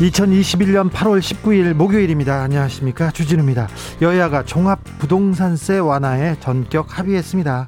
2021년 8월 19일 목요일입니다. 안녕하십니까. 주진우입니다. 여야가 종합부동산세 완화에 전격 합의했습니다.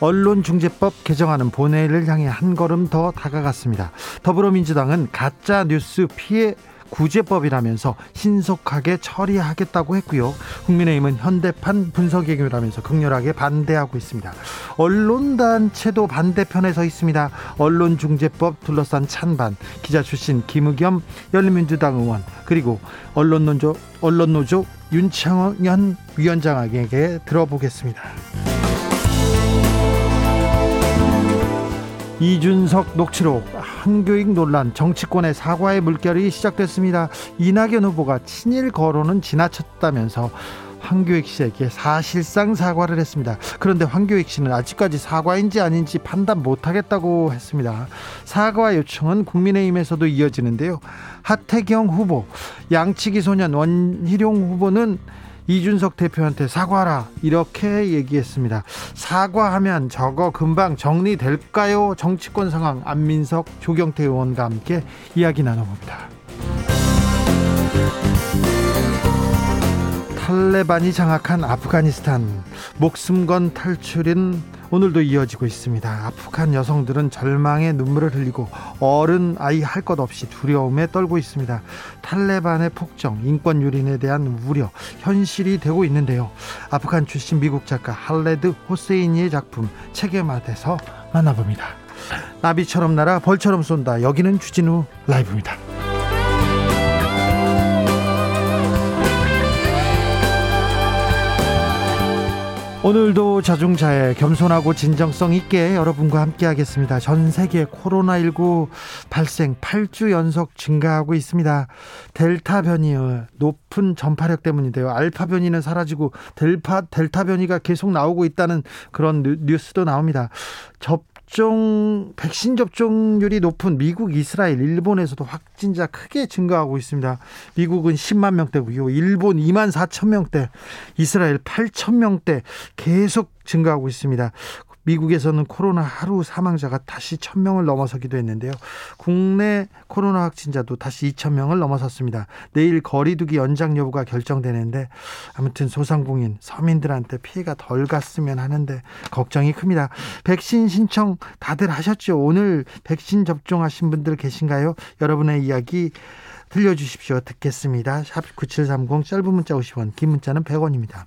언론중재법 개정하는 본회의를 향해 한 걸음 더 다가갔습니다. 더불어민주당은 가짜 뉴스 피해 구제법이라면서 신속하게 처리하겠다고 했고요. 국민의힘은 현대판 분석외교라면서 극렬하게 반대하고 있습니다. 언론단체도 반대편에 서 있습니다. 언론중재법 둘러싼 찬반, 기자 출신 김의겸 열린민주당 의원, 그리고 언론노조, 언론노조 윤창현 위원장에게 들어보겠습니다. 이준석 녹취록 한교익 논란 정치권의 사과의 물결이 시작됐습니다. 이낙연 후보가 친일 거론은 지나쳤다면서 황교익 씨에게 사실상 사과를 했습니다. 그런데 황교익 씨는 아직까지 사과인지 아닌지 판단 못하겠다고 했습니다. 사과 요청은 국민의힘에서도 이어지는데요. 하태경 후보, 양치기 소년 원희룡 후보는 이준석 대표한테 사과하라 이렇게 얘기했습니다. 사과하면 저거 금방 정리될까요? 정치권 상황 안민석 조경태 의원과 함께 이야기 나눠봅니다. 탈레반이 장악한 아프가니스탄 목숨 건 탈출은 오늘도 이어지고 있습니다. 아프간 여성들은 절망의 눈물을 흘리고 어른 아이 할 것 없이 두려움에 떨고 있습니다. 탈레반의 폭정, 인권 유린에 대한 우려 현실이 되고 있는데요. 아프간 출신 미국 작가 할레드 호세이니의 작품 책에마대서 만나봅니다. 나비처럼 날아 벌처럼 쏜다. 여기는 주진우 라이브입니다. 오늘도 자중자애 겸손하고 진정성 있게 여러분과 함께 하겠습니다. 전 세계 코로나19 발생 8주 연속 증가하고 있습니다. 델타 변이의 높은 전파력 때문인데요. 알파 변이는 사라지고 델파, 델타 변이가 계속 나오고 있다는 그런 뉴스도 나옵니다. 접 접종 백신 접종률이 높은 미국, 이스라엘, 일본에서도 확진자 크게 증가하고 있습니다. 미국은 10만 명대고요. 일본 2만 4천 명대, 이스라엘 8천 명대 계속 증가하고 있습니다. 미국에서는 코로나 하루 사망자가 다시 1000명을 넘어서기도 했는데요. 국내 코로나 확진자도 다시 2000명을 넘어섰습니다. 내일 거리두기 연장 여부가 결정되는데 아무튼 소상공인 서민들한테 피해가 덜 갔으면 하는데 걱정이 큽니다. 백신 신청 다들 하셨죠? 오늘 백신 접종하신 분들 계신가요? 여러분의 이야기 들려주십시오. 듣겠습니다. 샵 9730 짧은 문자 50원 긴 문자는 100원입니다.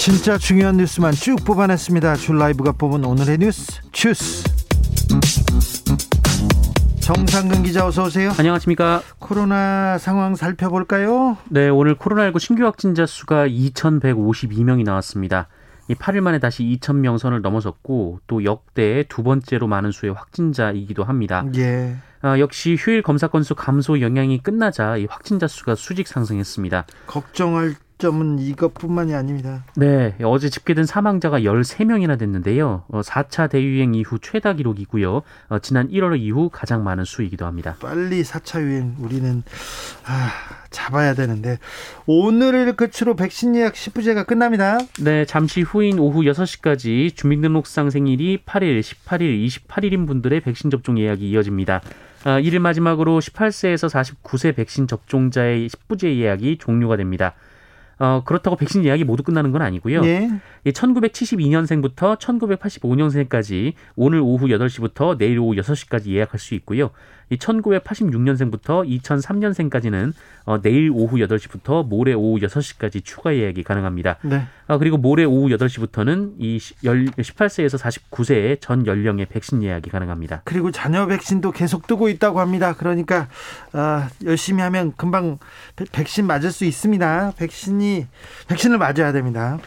진짜 중요한 뉴스만 쭉 뽑아냈습니다. 줄 라이브가 뽑은 오늘의 뉴스 주스. 정상근 기자 어서 오세요. 안녕하십니까. 코로나 상황 살펴볼까요? 네, 오늘 코로나19 신규 확진자 수가 2,152명이 나왔습니다. 이 8일 만에 다시 2,000명 선을 넘어섰고 또 역대 두 번째로 많은 수의 확진자이기도 합니다. 예. 아, 역시 휴일 검사 건수 감소 영향이 끝나자 이 확진자 수가 수직 상승했습니다. 걱정할 점은 이것뿐만이 아닙니다. 네, 어제 집계된 사망자가 13명이나 됐는데요. 어, 4차 대유행 이후 최다 기록이고요. 어, 지난 1월 이후 가장 많은 수이기도 합니다. 빨리 4차 유행 우리는 아, 잡아야 되는데 오늘을 끝으로 백신 예약 10부제가 끝납니다. 네, 잠시 후인 오후 6시까지 주민등록상 생일이 8일, 18일, 28일인 분들의 백신 접종 예약이 이어집니다. 아, 이를 마지막으로 18세에서 49세 백신 접종자의 10부제 예약이 종료가 됩니다. 어, 그렇다고 백신 예약이 모두 끝나는 건 아니고요. 예. 1972년생부터 1985년생까지 오늘 오후 8시부터 내일 오후 6시까지 예약할 수 있고요. 이 1986년생부터 2003년생까지는 어, 내일 오후 8시부터 모레 오후 6시까지 추가 예약이 가능합니다. 네. 아, 그리고 모레 오후 8시부터는 이 18세에서 49세의 전 연령의 백신 예약이 가능합니다. 그리고 자녀 백신도 계속 뜨고 있다고 합니다. 그러니까 아, 열심히 하면 금방 백신 맞을 수 있습니다. 백신이 백신을 맞아야 됩니다.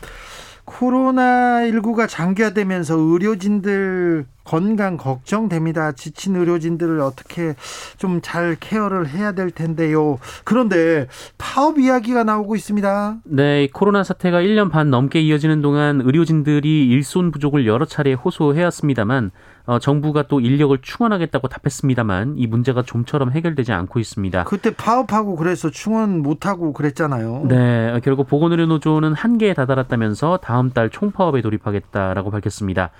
코로나19가 장기화되면서 의료진들 건강 걱정됩니다. 지친 의료진들을 어떻게 좀 잘 케어를 해야 될 텐데요. 그런데 파업 이야기가 나오고 있습니다. 네, 코로나 사태가 1년 반 넘게 이어지는 동안 의료진들이 일손 부족을 여러 차례 호소해왔습니다만 어, 정부가 또 인력을 충원하겠다고 답했습니다만 이 문제가 좀처럼 해결되지 않고 있습니다. 그때 파업하고 그래서 충원 못하고 그랬잖아요. 네, 결국 보건의료 노조는 한계에 다다랐다면서 다음 달 총파업에 돌입하겠다라고 밝혔습니다.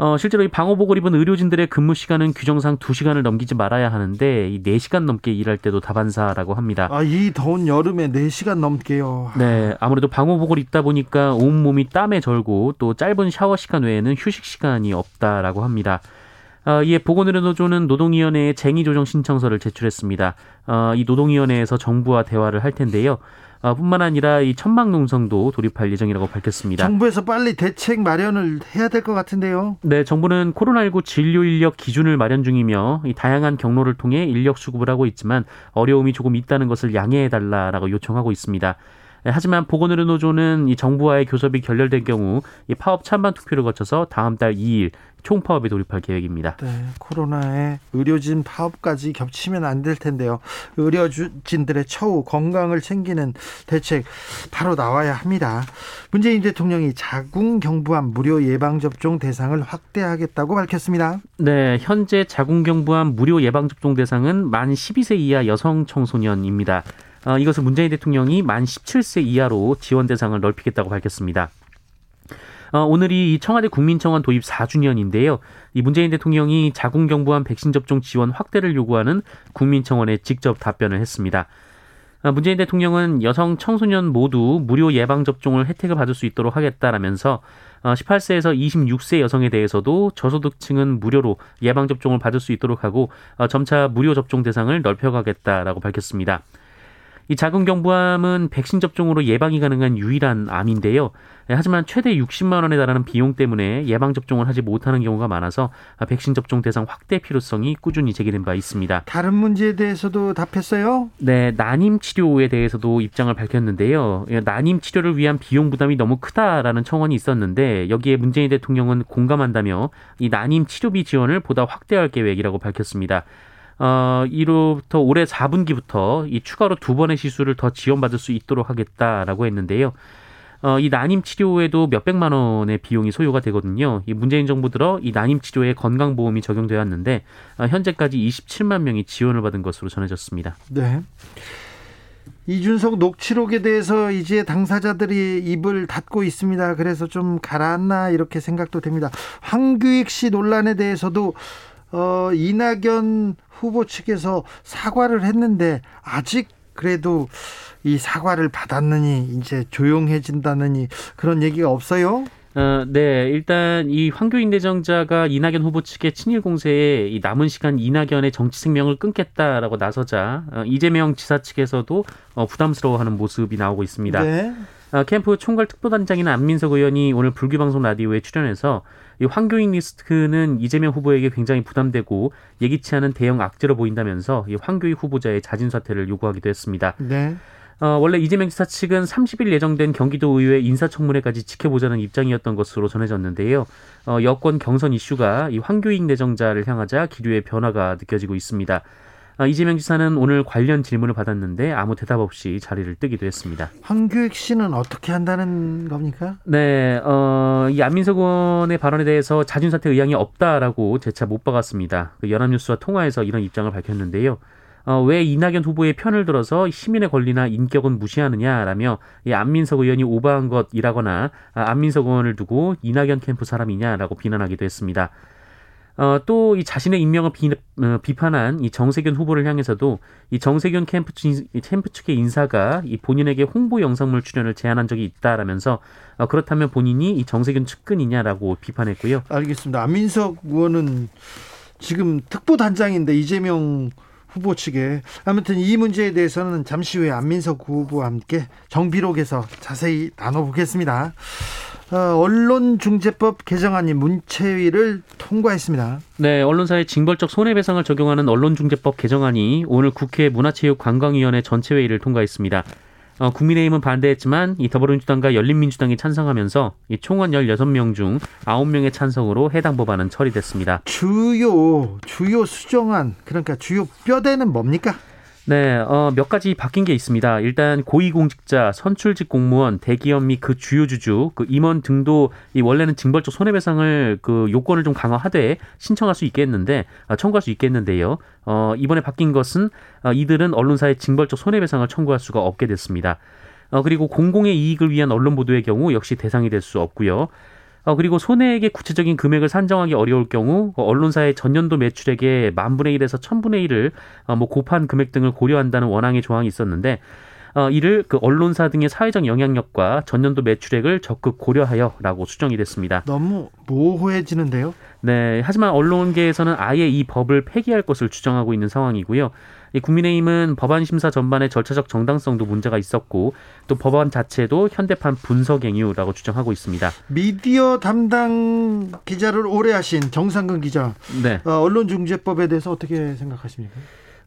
어, 실제로 이 방호복을 입은 의료진들의 근무 시간은 규정상 2시간을 넘기지 말아야 하는데 이 4시간 넘게 일할 때도 다반사라고 합니다. 아, 이 더운 여름에 4시간 넘게요. 네, 아무래도 방호복을 입다 보니까 온몸이 땀에 절고 또 짧은 샤워 시간 외에는 휴식 시간이 없다라고 합니다. 어, 이에 보건의료노조는 노동위원회에 쟁의 조정 신청서를 제출했습니다. 어, 이 노동위원회에서 정부와 대화를 할 텐데요. 어, 뿐만 아니라 이 천막 농성도 돌입할 예정이라고 밝혔습니다. 정부에서 빨리 대책 마련을 해야 될 것 같은데요. 네, 정부는 코로나19 진료 인력 기준을 마련 중이며 이 다양한 경로를 통해 인력 수급을 하고 있지만 어려움이 조금 있다는 것을 양해해 달라라고 요청하고 있습니다. 네, 하지만 보건의료 노조는 이 정부와의 교섭이 결렬된 경우 이 파업 찬반 투표를 거쳐서 다음 달 2일 총파업에 돌입할 계획입니다. 네, 코로나에 의료진 파업까지 겹치면 안 될 텐데요. 의료진들의 처우 건강을 챙기는 대책 바로 나와야 합니다. 문재인 대통령이 자궁경부암 무료 예방접종 대상을 확대하겠다고 밝혔습니다. 네, 현재 자궁경부암 무료 예방접종 대상은 만 12세 이하 여성 청소년입니다. 어, 이것을 문재인 대통령이 만 17세 이하로 지원 대상을 넓히겠다고 밝혔습니다. 어, 오늘이 청와대 국민청원 도입 4주년인데요. 이 문재인 대통령이 자궁경부암 백신 접종 지원 확대를 요구하는 국민청원에 직접 답변을 했습니다. 어, 문재인 대통령은 여성 청소년 모두 무료 예방 접종을 혜택을 받을 수 있도록 하겠다라면서 18세에서 어, 26세 여성에 대해서도 저소득층은 무료로 예방 접종을 받을 수 있도록 하고 어, 점차 무료 접종 대상을 넓혀가겠다라고 밝혔습니다. 이 자궁경부암은 백신 접종으로 예방이 가능한 유일한 암인데요. 예, 하지만 최대 60만 원에 달하는 비용 때문에 예방 접종을 하지 못하는 경우가 많아서 백신 접종 대상 확대 필요성이 꾸준히 제기된 바 있습니다. 다른 문제에 대해서도 답했어요? 네, 난임 치료에 대해서도 입장을 밝혔는데요. 예, 난임 치료를 위한 비용 부담이 너무 크다라는 청원이 있었는데 여기에 문재인 대통령은 공감한다며 이 난임 치료비 지원을 보다 확대할 계획이라고 밝혔습니다. 어, 이로부터 올해 4분기부터 이 추가로 두 번의 시술을 더 지원받을 수 있도록 하겠다라고 했는데요. 어, 이 난임 치료에도 몇백만 원의 비용이 소요가 되거든요. 이 문재인 정부 들어 이 난임 치료에 건강보험이 적용되었는데 어, 현재까지 27만 명이 지원을 받은 것으로 전해졌습니다. 네. 이준석 녹취록에 대해서 이제 당사자들이 입을 닫고 있습니다. 그래서 좀 가라앉나 이렇게 생각도 됩니다. 황교익 씨 논란에 대해서도 어, 이낙연 후보 측에서 사과를 했는데 아직 그래도 이 사과를 받았느니 이제 조용해진다느니 그런 얘기가 없어요? 어, 네. 일단 이 황교익 내정자가 이낙연 후보 측의 친일 공세에 이 남은 시간 이낙연의 정치 생명을 끊겠다라고 나서자 어, 이재명 지사 측에서도 어, 부담스러워하는 모습이 나오고 있습니다. 네. 어, 캠프 총괄 특보단장인 안민석 의원이 오늘 불규방송 라디오에 출연해서 이 황교익 리스크는 이재명 후보에게 굉장히 부담되고 예기치 않은 대형 악재로 보인다면서 이 황교익 후보자의 자진 사퇴를 요구하기도 했습니다. 네. 어, 원래 이재명 지사 측은 30일 예정된 경기도 의회 인사청문회까지 지켜보자는 입장이었던 것으로 전해졌는데요. 어, 여권 경선 이슈가 이 황교익 내정자를 향하자 기류의 변화가 느껴지고 있습니다. 어, 이재명 지사는 오늘 관련 질문을 받았는데 아무 대답 없이 자리를 뜨기도 했습니다. 황교익 씨는 어떻게 한다는 겁니까? 네, 어, 이 안민석 의원의 발언에 대해서 자진 사퇴 의향이 없다라고 재차 못 박았습니다. 그 연합뉴스와 통화에서 이런 입장을 밝혔는데요. 어, 왜 이낙연 후보의 편을 들어서 시민의 권리나 인격은 무시하느냐라며 이 안민석 의원이 오버한 것이라거나 아, 안민석 의원을 두고 이낙연 캠프 사람이냐라고 비난하기도 했습니다. 어, 또 이 자신의 임명을 비, 어, 비판한 이 정세균 후보를 향해서도 이 정세균 캠프, 캠프 측의 인사가 이 본인에게 홍보 영상물 출연을 제안한 적이 있다라면서 어, 그렇다면 본인이 이 정세균 측근이냐라고 비판했고요. 알겠습니다. 안민석 의원은 지금 특보단장인데 이재명 후보 측에 아무튼 이 문제에 대해서는 잠시 후에 안민석 후보와 함께 정비록에서 자세히 나눠보겠습니다. 어, 언론중재법 개정안이 문체위를 통과했습니다. 네, 언론사의 징벌적 손해배상을 적용하는 언론중재법 개정안이 오늘 국회 문화체육관광위원회 전체회의를 통과했습니다. 어, 국민의힘은 반대했지만 이 더불어민주당과 열린민주당이 찬성하면서 이 총원 16명 중 9명의 찬성으로 해당 법안은 처리됐습니다. 주요 주요 수정안 그러니까 주요 뼈대는 뭡니까? 네, 어, 몇 가지 바뀐 게 있습니다. 일단 고위공직자, 선출직 공무원, 대기업 및 그 주요 주주, 그 임원 등도 이 원래는 징벌적 손해배상을 그 요건을 좀 강화하되 신청할 수 있겠는데 어, 청구할 수 있겠는데요. 어, 이번에 바뀐 것은 어, 이들은 언론사의 징벌적 손해배상을 청구할 수가 없게 됐습니다. 어, 그리고 공공의 이익을 위한 언론 보도의 경우 역시 대상이 될 수 없고요. 어, 그리고 손해액의 구체적인 금액을 산정하기 어려울 경우 어, 언론사의 전년도 매출액의 만 분의 일에서 천분의 일을 어, 뭐 곱한 금액 등을 고려한다는 원항의 조항이 있었는데 어, 이를 그 언론사 등의 사회적 영향력과 전년도 매출액을 적극 고려하여라고 수정이 됐습니다. 너무 모호해지는데요. 네, 하지만 언론계에서는 아예 이 법을 폐기할 것을 주장하고 있는 상황이고요. 이 국민의힘은 법안 심사 전반의 절차적 정당성도 문제가 있었고 또 법안 자체도 현대판 분석 행위라고 주장하고 있습니다. 미디어 담당 기자를 오래 하신 정상근 기자, 네. 어, 언론중재법에 대해서 어떻게 생각하십니까?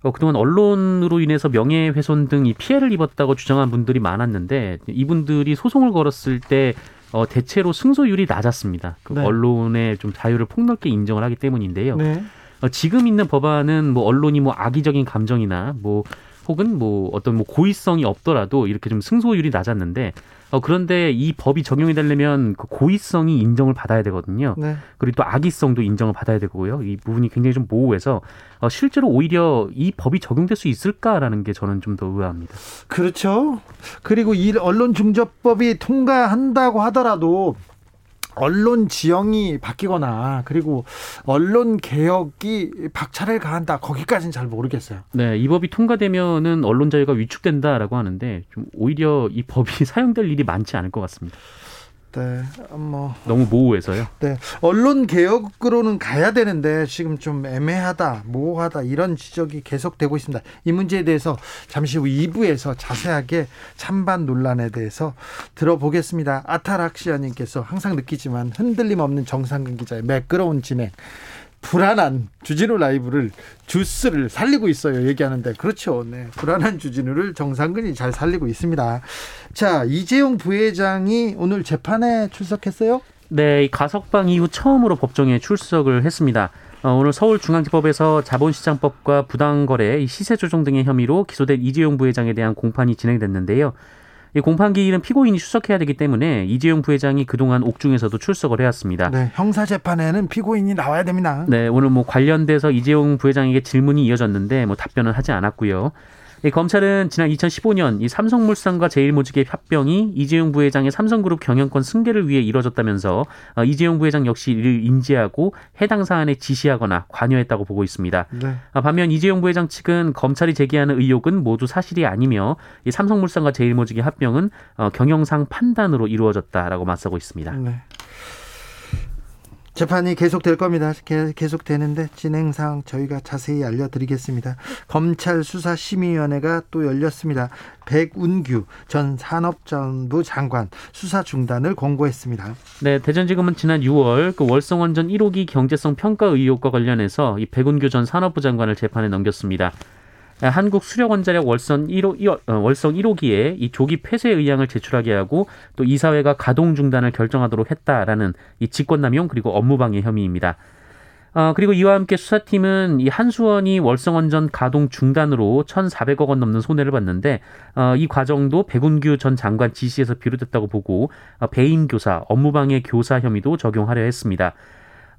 어, 그동안 언론으로 인해서 명예훼손 등 이 피해를 입었다고 주장한 분들이 많았는데 이분들이 소송을 걸었을 때 어, 대체로 승소율이 낮았습니다. 그 네. 언론의 좀 자유를 폭넓게 인정을 하기 때문인데요. 네. 어, 지금 있는 법안은 뭐 언론이 뭐 악의적인 감정이나 뭐 혹은 뭐 어떤 뭐 고의성이 없더라도 이렇게 좀 승소율이 낮았는데 어, 그런데 이 법이 적용이 되려면 그 고의성이 인정을 받아야 되거든요. 네. 그리고 또 악의성도 인정을 받아야 되고요. 이 부분이 굉장히 좀 모호해서 어, 실제로 오히려 이 법이 적용될 수 있을까라는 게 저는 좀 더 의아합니다. 그렇죠. 그리고 이 언론 중재법이 통과한다고 하더라도 언론 지형이 바뀌거나 그리고 언론 개혁이 박차를 가한다 거기까지는 잘 모르겠어요. 네, 이 법이 통과되면은 언론 자유가 위축된다라고 하는데 좀 오히려 이 법이 사용될 일이 많지 않을 것 같습니다. 네, 뭐 너무 모호해서요. 네. 언론 개혁으로는 가야 되는데 지금 좀 애매하다, 모호하다 이런 지적이 계속되고 있습니다. 이 문제에 대해서 잠시 후 2부에서 자세하게 찬반 논란에 대해서 들어보겠습니다. 아타락시아님께서 항상 느끼지만 흔들림 없는 정상근 기자의 매끄러운 진행. 불안한 주진우 라이브를 주스를 살리고 있어요. 얘기하는데 그렇죠. 네. 불안한 주진우를 정상근이 잘 살리고 있습니다. 자, 이재용 부회장이 오늘 재판에 출석했어요? 네, 이 가석방 이후 처음으로 법정에 출석을 했습니다. 어, 오늘 서울중앙지법에서 자본시장법과 부당거래, 이 시세조정 등의 혐의로 기소된 이재용 부회장에 대한 공판이 진행됐는데요. 이 공판 기일은 피고인이 출석해야 되기 때문에 이재용 부회장이 그동안 옥중에서도 출석을 해왔습니다. 네, 형사 재판에는 피고인이 나와야 됩니다. 네, 오늘 뭐 관련돼서 이재용 부회장에게 질문이 이어졌는데 뭐 답변은 하지 않았고요. 이 검찰은 지난 2015년 이 삼성물산과 제일모직의 합병이 이재용 부회장의 삼성그룹 경영권 승계를 위해 이뤄졌다면서 어, 이재용 부회장 역시 이를 인지하고 해당 사안에 지시하거나 관여했다고 보고 있습니다. 네. 아, 반면 이재용 부회장 측은 검찰이 제기하는 의혹은 모두 사실이 아니며 이 삼성물산과 제일모직의 합병은 어, 경영상 판단으로 이루어졌다라고 맞서고 있습니다. 네. 재판이 계속될 겁니다. 계- 계속되는데 진행상 저희가 자세히 알려드리겠습니다. 검찰 수사 심의위원회가 또 열렸습니다. 백운규 전 산업정부 장관 수사 중단을 권고했습니다. 네, 대전지검은 지난 6월 그 월성원전 1호기 경제성 평가 의혹과 관련해서 이 백운규 전 산업부 장관을 재판에 넘겼습니다. 아, 한국 수력원자력 월성 1호, 월성 1호기에 이 조기 폐쇄 의향을 제출하게 하고 또 이사회가 가동 중단을 결정하도록 했다라는 이 직권남용 그리고 업무방해 혐의입니다. 어, 그리고 이와 함께 수사팀은 이 한수원이 월성원전 가동 중단으로 1,400억 원 넘는 손해를 봤는데 어, 이 과정도 백운규 전 장관 지시에서 비롯됐다고 보고 어, 배임 교사, 업무방해 교사 혐의도 적용하려 했습니다.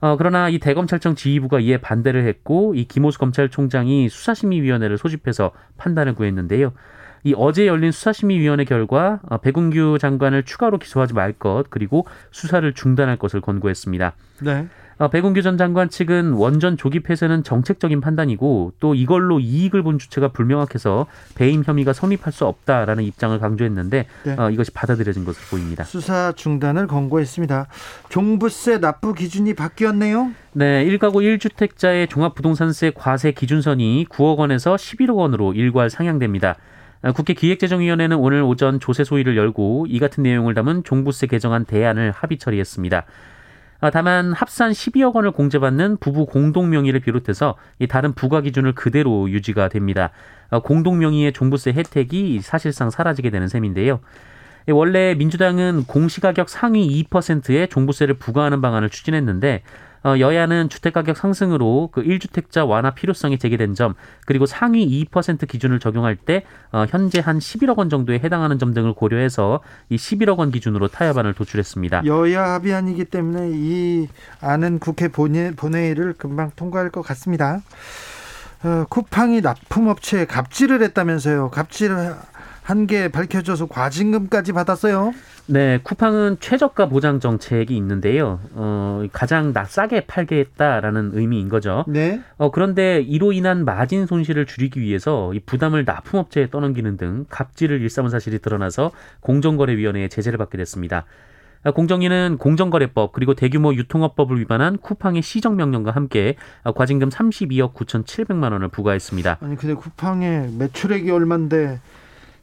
어, 그러나 이 대검찰청 지휘부가 이에 반대를 했고 이 김호수 검찰총장이 수사심의위원회를 소집해서 판단을 구했는데요. 이 어제 열린 수사심의위원회 결과 어, 백운규 장관을 추가로 기소하지 말 것 그리고 수사를 중단할 것을 권고했습니다. 네. 어, 백운규 전 장관 측은 원전 조기 폐쇄는 정책적인 판단이고 또 이걸로 이익을 본 주체가 불명확해서 배임 혐의가 성립할 수 없다라는 입장을 강조했는데 네. 어, 이것이 받아들여진 것으로 보입니다. 수사 중단을 권고했습니다. 종부세 납부 기준이 바뀌었네요. 네, 1가구 1주택자의 종합부동산세 과세 기준선이 9억 원에서 11억 원으로 일괄 상향됩니다. 어, 국회 기획재정위원회는 오늘 오전 조세 소위를 열고 이 같은 내용을 담은 종부세 개정안 대안을 합의 처리했습니다. 아, 다만 합산 12억 원을 공제받는 부부 공동 명의를 비롯해서 이 다른 부과 기준을 그대로 유지가 됩니다. 어, 공동 명의의 종부세 혜택이 사실상 사라지게 되는 셈인데요. 예, 원래 민주당은 공시가격 상위 2%의 종부세를 부과하는 방안을 추진했는데 어, 여야는 주택가격 상승으로 그 1주택자 완화 필요성이 제기된 점 그리고 상위 2% 기준을 적용할 때 어, 현재 한 11억 원 정도에 해당하는 점 등을 고려해서 이 11억 원 기준으로 타협안을 도출했습니다. 여야 합의안이기 때문에 이 안은 국회 본회, 본회의를 금방 통과할 것 같습니다. 어, 쿠팡이 납품업체에 갑질을 했다면서요. 갑질을 한게 밝혀져서 과징금까지 받았어요. 네, 쿠팡은 최저가 보장 정책이 있는데요. 어, 가장 나 싸게 팔게 했다라는 의미인 거죠. 네. 어, 그런데 이로 인한 마진 손실을 줄이기 위해서 이 부담을 납품업체에 떠넘기는 등 갑질을 일삼은 사실이 드러나서 공정거래위원회에 제재를 받게 됐습니다. 아, 공정위는 공정거래법 그리고 대규모 유통업법을 위반한 쿠팡의 시정명령과 함께 아, 과징금 32억 9,700만 원을 부과했습니다. 아니 근데 쿠팡의 매출액이 얼만데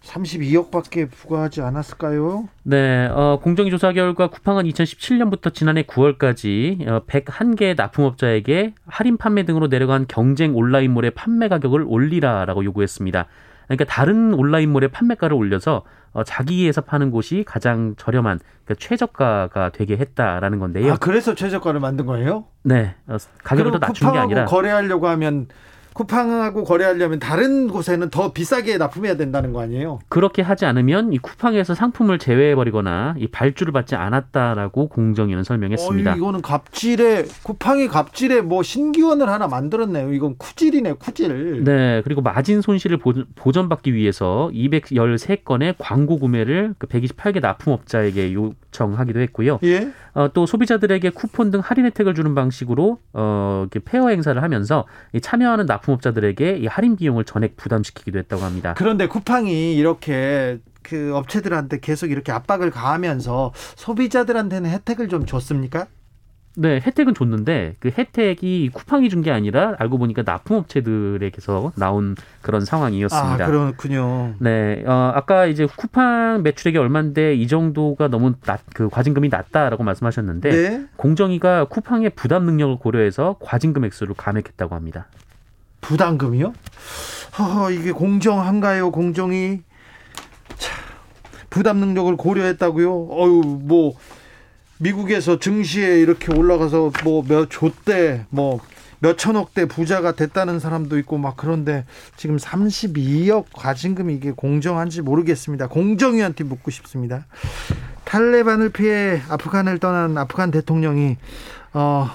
32억밖에 부과하지 않았을까요? 네, 어, 공정위 조사 결과 쿠팡은 2017년부터 지난해 9월까지 어, 101개 납품업자에게 할인 판매 등으로 내려간 경쟁 온라인몰의 판매 가격을 올리라라고 요구했습니다. 그러니까 다른 온라인몰의 판매가를 올려서 어, 자기에서 파는 곳이 가장 저렴한 그러니까 최저가가 되게 했다라는 건데요. 아 그래서 최저가를 만든 거예요? 네, 어, 가격을 더 낮춘 게 아니라 거래하려고 하면 쿠팡하고 거래하려면 다른 곳에는 더 비싸게 납품해야 된다는 거 아니에요? 그렇게 하지 않으면 이 쿠팡에서 상품을 제외해 버리거나 이 발주를 받지 않았다라고 공정위는 설명했습니다. 어, 이거는 갑질에 쿠팡이 갑질에 뭐 신기원을 하나 만들었네요. 이건 쿠질이네 쿠질. 네, 그리고 마진 손실을 보- 보전받기 위해서 213건의 광고 구매를 그 128개 납품업자에게 요청하기도 했고요. 예. 어, 또 소비자들에게 쿠폰 등 할인 혜택을 주는 방식으로 어, 이렇게 페어 행사를 하면서 이 참여하는 납 품업자들에게 이 할인 비용을 전액 부담시키기도 했다고 합니다. 그런데 쿠팡이 이렇게 그 업체들한테 계속 이렇게 압박을 가하면서 소비자들한테는 혜택을 좀 줬습니까? 네, 혜택은 줬는데 그 혜택이 쿠팡이 준 게 아니라 알고 보니까 납품업체들에게서 나온 그런 상황이었습니다. 아 그렇군요. 네, 어, 아까 이제 쿠팡 매출액이 얼마인데 이 정도가 너무 낮, 그 과징금이 낮다라고 말씀하셨는데 네. 공정위가 쿠팡의 부담 능력을 고려해서 과징금 액수를 감액했다고 합니다. 부담금이요? 허허 이게 공정한가요? 공정이 자, 부담 능력을 고려했다고요? 어유 뭐 미국에서 증시에 이렇게 올라가서 뭐 몇 조대 뭐 몇천억대 부자가 됐다는 사람도 있고 막 그런데 지금 32억 과징금이 이게 공정한지 모르겠습니다. 공정위한테 묻고 싶습니다. 탈레반을 피해 아프간을 떠난 아프간 대통령이 어,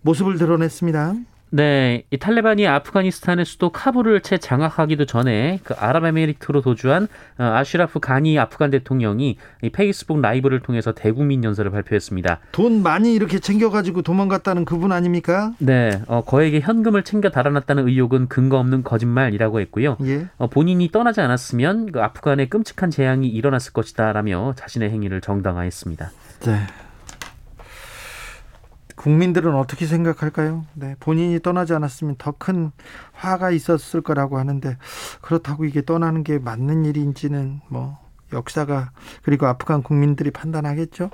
모습을 드러냈습니다. 네, 이 탈레반이 아프가니스탄의 수도 카불을 채 장악하기도 전에 그 아랍에미리트로 도주한 어, 아슈라프 가니 아프간 대통령이 이 페이스북 라이브를 통해서 대국민 연설을 발표했습니다. 돈 많이 이렇게 챙겨가지고 도망갔다는 그분 아닙니까? 네, 어, 거액의 현금을 챙겨 달아났다는 의혹은 근거 없는 거짓말이라고 했고요. 예. 어, 본인이 떠나지 않았으면 그 아프간에 끔찍한 재앙이 일어났을 것이다라며 자신의 행위를 정당화했습니다. 네. 국민들은 어떻게 생각할까요? 네, 본인이 떠나지 않았으면 더 큰 화가 있었을 거라고 하는데 그렇다고 이게 떠나는 게 맞는 일인지는 뭐 역사가 그리고 아프간 국민들이 판단하겠죠.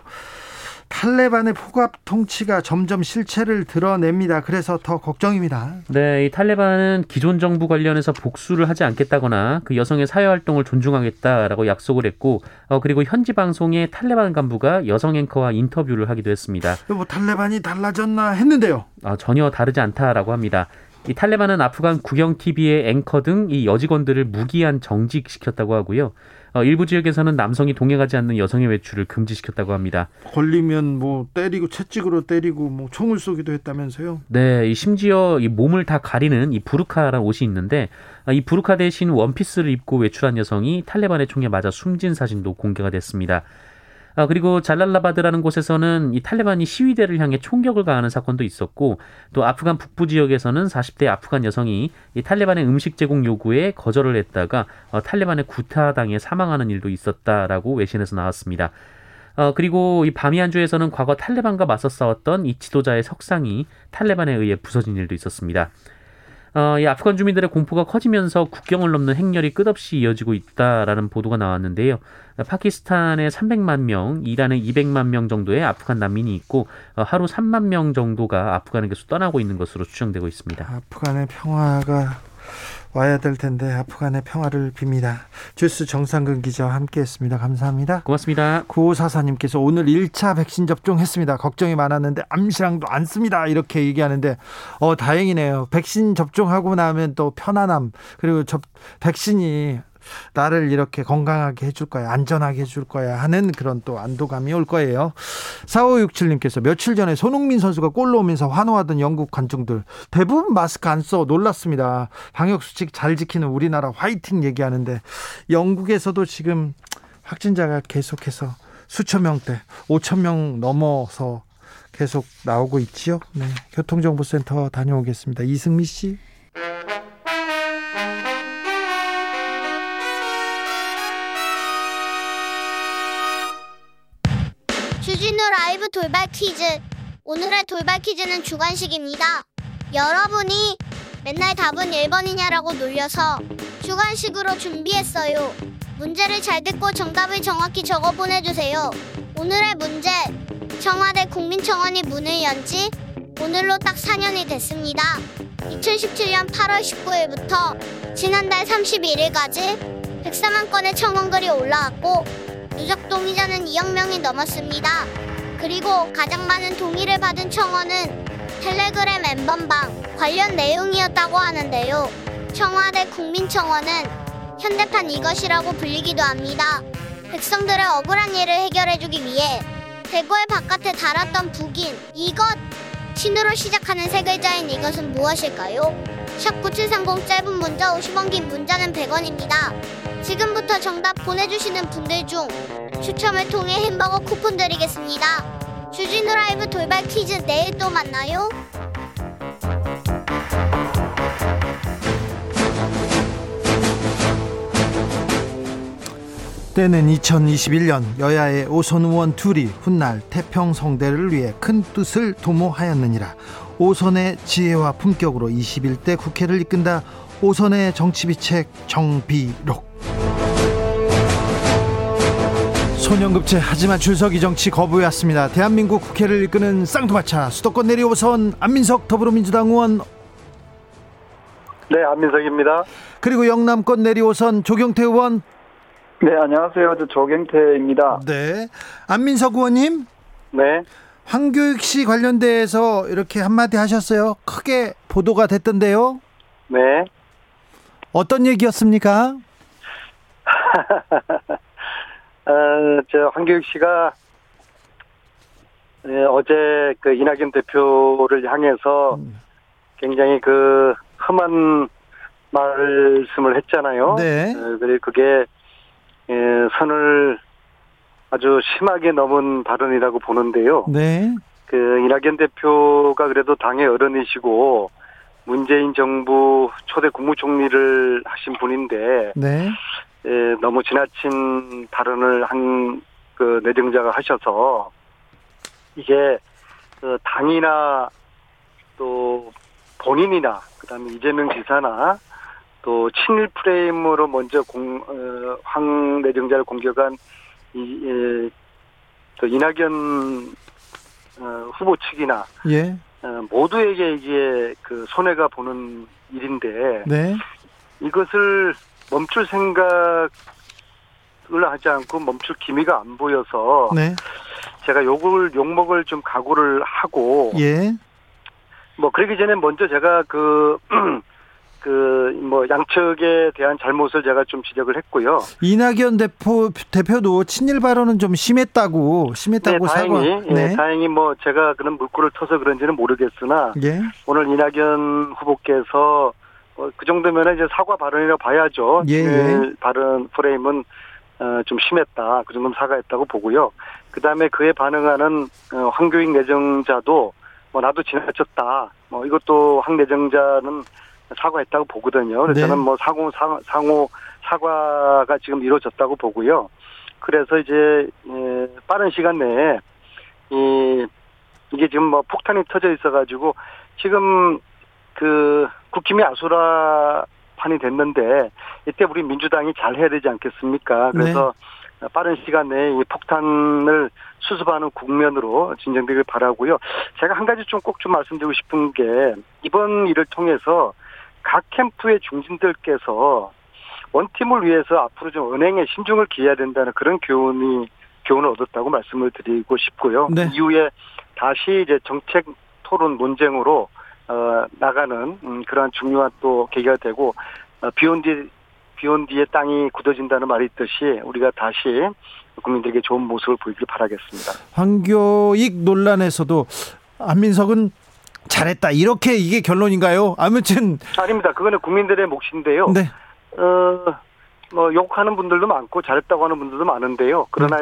탈레반의 포갑 통치가 점점 실체를 드러냅니다. 그래서 더 걱정입니다. 네, 이 탈레반은 기존 정부 관련해서 복수를 하지 않겠다거나 그 여성의 사회 활동을 존중하겠다라고 약속을 했고, 어, 그리고 현지 방송에 탈레반 간부가 여성 앵커와 인터뷰를 하기도 했습니다. 뭐 탈레반이 달라졌나 했는데요. 어, 전혀 다르지 않다라고 합니다. 이 탈레반은 아프간 국영 TV의 앵커 등 이 여직원들을 무기한 정직시켰다고 하고요. 어, 일부 지역에서는 남성이 동행하지 않는 여성의 외출을 금지시켰다고 합니다. 걸리면 뭐 때리고 채찍으로 때리고 뭐 총을 쏘기도 했다면서요. 네, 이 심지어 이 몸을 다 가리는 이 부르카라는 옷이 있는데 아, 이 부르카 대신 원피스를 입고 외출한 여성이 탈레반의 총에 맞아 숨진 사진도 공개가 됐습니다. 아, 그리고 잘랄라바드라는 곳에서는 이 탈레반이 시위대를 향해 총격을 가하는 사건도 있었고 또 아프간 북부 지역에서는 40대 아프간 여성이 이 탈레반의 음식 제공 요구에 거절을 했다가 어, 탈레반의 구타당해 사망하는 일도 있었다라고 외신에서 나왔습니다. 어, 그리고 이 바미안주에서는 과거 탈레반과 맞서 싸웠던 이 지도자의 석상이 탈레반에 의해 부서진 일도 있었습니다. 어, 이 아프간 주민들의 공포가 커지면서 국경을 넘는 행렬이 끝없이 이어지고 있다라는 보도가 나왔는데요. 파키스탄에 300만 명, 이란에 200만 명 정도의 아프간 난민이 있고 어, 하루 3만 명 정도가 아프간에게서 떠나고 있는 것으로 추정되고 있습니다. 아프간의 평화가 와야 될 텐데 아프간의 평화를 빕니다. 주스 정상근 기자와 함께했습니다. 감사합니다. 고맙습니다. 9544님께서 오늘 1차 백신 접종했습니다. 걱정이 많았는데 암시랑도 안 씁니다. 이렇게 얘기하는데 어 다행이네요. 백신 접종하고 나면 또 편안함 그리고 접 백신이 나를 이렇게 건강하게 해줄 거야, 안전하게 해줄 거야 하는 그런 또 안도감이 올 거예요. 4567님께서 며칠 전에 손흥민 선수가 골 넣으면서 환호하던 영국 관중들 대부분 마스크 안 써 놀랐습니다. 방역수칙 잘 지키는 우리나라 화이팅 얘기하는데 영국에서도 지금 확진자가 계속해서 수천 명대, 5천 명 넘어서 계속 나오고 있지요. 네. 교통정보센터 다녀오겠습니다. 이승미 씨. 라이브 돌발 퀴즈. 오늘의 돌발 퀴즈는 주관식입니다. 여러분이 맨날 답은 1번이냐라고 놀려서 주관식으로 준비했어요. 문제를 잘 듣고 정답을 정확히 적어 보내주세요. 오늘의 문제. 청와대 국민청원이 문을 연 지 오늘로 딱 4년이 됐습니다. 2017년 8월 19일부터 지난달 31일까지 104만 건의 청원글이 올라왔고 누적 동의자는 2억 명이 넘었습니다. 그리고 가장 많은 동의를 받은 청원은 텔레그램 엠번방 관련 내용이었다고 하는데요. 청와대 국민청원은 현대판 이것이라고 불리기도 합니다. 백성들의 억울한 일을 해결해주기 위해 대궐 바깥에 달았던 북인 이것 신으로 시작하는 세 글자인 이것은 무엇일까요? 샵 9730 짧은 문자 50원 긴 문자는 100원입니다. 지금부터 정답 보내주시는 분들 중 추첨을 통해 햄버거 쿠폰 드리겠습니다. 주진우 라이브 돌발 퀴즈 내일 또 만나요. 때는 2021년 여야의 오선 의원 둘이 훗날 태평 성대를 위해 큰 뜻을 도모하였느니라. 오선의 지혜와 품격으로 21대 국회를 이끈다. 오선의 정치비책 정비록. 소년급제 하지만 줄서기 정치 거부해 왔습니다. 대한민국 국회를 이끄는 쌍두마차 수도권 내리오선 안민석 더불어민주당 의원 네, 안민석입니다. 그리고 영남권 내리오선 조경태 의원 네, 안녕하세요. 저 조경태입니다. 네 안민석 의원님 네. 황교익 씨 관련돼서 이렇게 한마디 하셨어요. 크게 보도가 됐던데요. 네. 어떤 얘기였습니까? 어, 저 황교익 씨가 예, 어제 그 이낙연 대표를 향해서 굉장히 그 험한 말씀을 했잖아요. 네. 어, 그래 그게 예, 선을 아주 심하게 넘은 발언이라고 보는데요. 네. 그 이낙연 대표가 그래도 당의 어른이시고 문재인 정부 초대 국무총리를 하신 분인데 네. 예, 너무 지나친 발언을 한 그 내정자가 하셔서 이게 그 당이나 또 본인이나 그다음에 이재명 지사나 또 친일 프레임으로 먼저 공, 어, 황 내정자를 공격한 이, 예, 또 이낙연 어, 후보 측이나 예. 어, 모두에게 이게 그 손해가 보는 일인데 네. 이것을 멈출 생각을 하지 않고 멈출 기미가 안 보여서 네. 제가 욕을 욕먹을 좀 각오를 하고 예. 뭐 그러기 전에 먼저 제가 그 그 뭐 양측에 대한 잘못을 제가 좀 지적을 했고요. 이낙연 대표 대표도 친일 발언은 좀 심했다고 심했다고 네, 사과. 다행히 예, 다행히 뭐 제가 그런 물꼬를 터서 그런지는 모르겠으나 예. 오늘 이낙연 후보께서 어, 그 정도면 이제 사과 발언이라고 봐야죠. 예, 친일 발언 프레임은 어, 좀 심했다. 그 정도면 사과했다고 보고요. 그 다음에 그에 반응하는 어, 황교익 내정자도 뭐 나도 지나쳤다. 뭐 이것도 황 내정자는 사과했다고 보거든요. 그래서 네. 저는 뭐 상호 상- 상호 사과가 지금 이루어졌다고 보고요. 그래서 이제 예, 빠른 시간 내에 이 이게 지금 뭐 폭탄이 터져 있어가지고 지금 그 국힘이 아수라판이 됐는데 이때 우리 민주당이 잘 해야 되지 않겠습니까? 그래서 빠른 시간 내에 이 폭탄을 수습하는 국면으로 진정되길 바라고요. 제가 한 가지 좀꼭좀 말씀드리고 싶은 게 이번 일을 통해서 각 캠프의 중진들께서 원팀을 위해서 앞으로 좀 은행에 신중을 기해야 된다는 그런 교훈이 교훈을 얻었다고 말씀을 드리고 싶고요. 네. 이후에 다시 이제 정책 토론 논쟁으로 어, 나가는 음, 그러한 중요한 또 계기가 되고 어, 비온 뒤 비온 뒤에 땅이 굳어진다는 말이 있듯이 우리가 다시 국민들에게 좋은 모습을 보이길 바라겠습니다. 황교익 논란에서도 안민석은 잘했다 이렇게 이게 결론인가요? 아무튼 아닙니다. 그거는 국민들의 몫인데요. 네. 어, 뭐 욕하는 분들도 많고 잘했다고 하는 분들도 많은데요. 그러나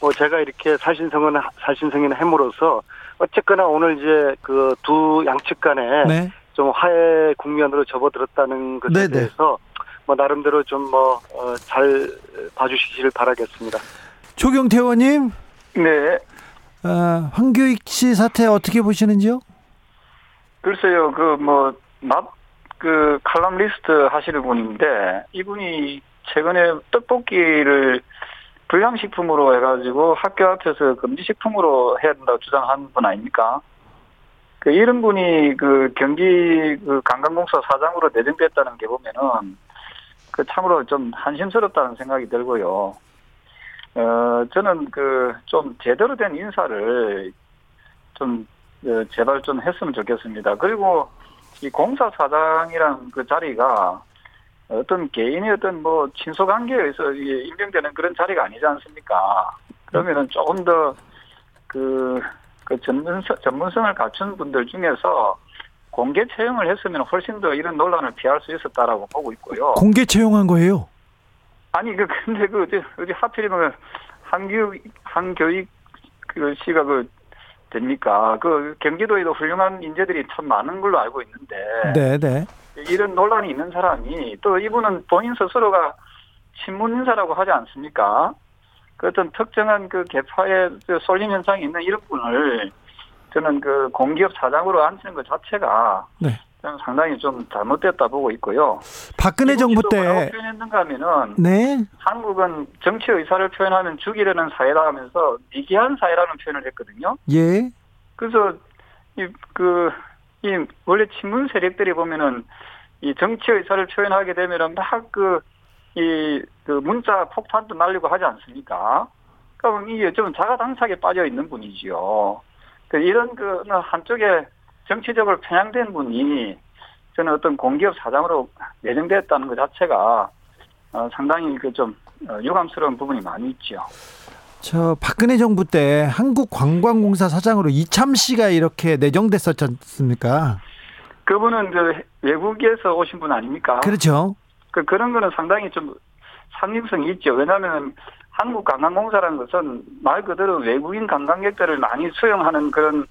뭐 제가 이렇게 살신성은 살신성인 해으로써 어쨌거나 오늘 이제 그 두 양측 간에 네. 좀 화해 국면으로 접어들었다는 것에 네네. 대해서 뭐 나름대로 좀 뭐잘 봐주시기를 바라겠습니다. 조경태 의원님 네, 어, 황교익 씨 사태 어떻게 보시는지요? 글쎄요, 그, 뭐, 납, 그, 칼럼리스트 하시는 분인데, 이분이 최근에 떡볶이를 불량식품으로 해가지고 학교 앞에서 금지식품으로 해야 된다고 주장하는 분 아닙니까? 그, 이런 분이 그 경기 그 관광공사 사장으로 내정됐다는 게 보면은, 그 참으로 좀 한심스럽다는 생각이 들고요. 어, 저는 그, 좀 제대로 된 인사를 좀 어, 제발 좀 했으면 좋겠습니다. 그리고 이 공사 사장이란 그 자리가 어떤 개인의 어떤 뭐 친소 관계에 의해서 이게 임명되는 그런 자리가 아니지 않습니까? 그러면은 조금 더 그, 그 전문성, 전문성을 갖춘 분들 중에서 공개 채용을 했으면 훨씬 더 이런 논란을 피할 수 있었다라고 보고 있고요. 공개 채용한 거예요. 아니 그 근데 그 어디 어디 하필이면 한교육 한교육 그 씨가 그 됩니까? 그 경기도에도 훌륭한 인재들이 참 많은 걸로 알고 있는데 네, 네. 이런 논란이 있는 사람이 또 이분은 본인 스스로가 친문 인사라고 하지 않습니까? 그 어떤 특정한 그 개파의 그 쏠림 현상이 있는 이런 분을 저는 그 공기업 사장으로 앉히는 것 자체가 네. 저는 상당히 좀 잘못됐다 보고 있고요. 박근혜 정부 또 뭐라고 때 표현했는가 하면은 네. 한국은 정치 의사를 표현하면 죽이려는 사회다 하면서 미개한 사회라는 표현을 했거든요. 예. 그래서 이그 이 원래 친문 세력들이 보면은 이 정치 의사를 표현하게 되면은 막그 이 그 문자 폭탄도 날리고 하지 않습니까? 그럼 이게 좀 자가당착에 빠져 있는 분이지요. 그 이런 그 한쪽에 정치적으로 편향된 분이 저는 어떤 공기업 사장으로 내정됐다는 것 자체가 어, 상당히 그 좀 유감스러운 부분이 많이 있죠. 저 박근혜 정부 때 한국관광공사 사장으로 이참 씨가 이렇게 내정됐었지 않습니까? 그분은 그 외국에서 오신 분 아닙니까? 그렇죠. 그 그런 거는 상당히 좀 상징성이 있죠. 왜냐하면 한국 관광공사라는 것은 말 그대로 외국인 관광객들을 많이 수용하는 그런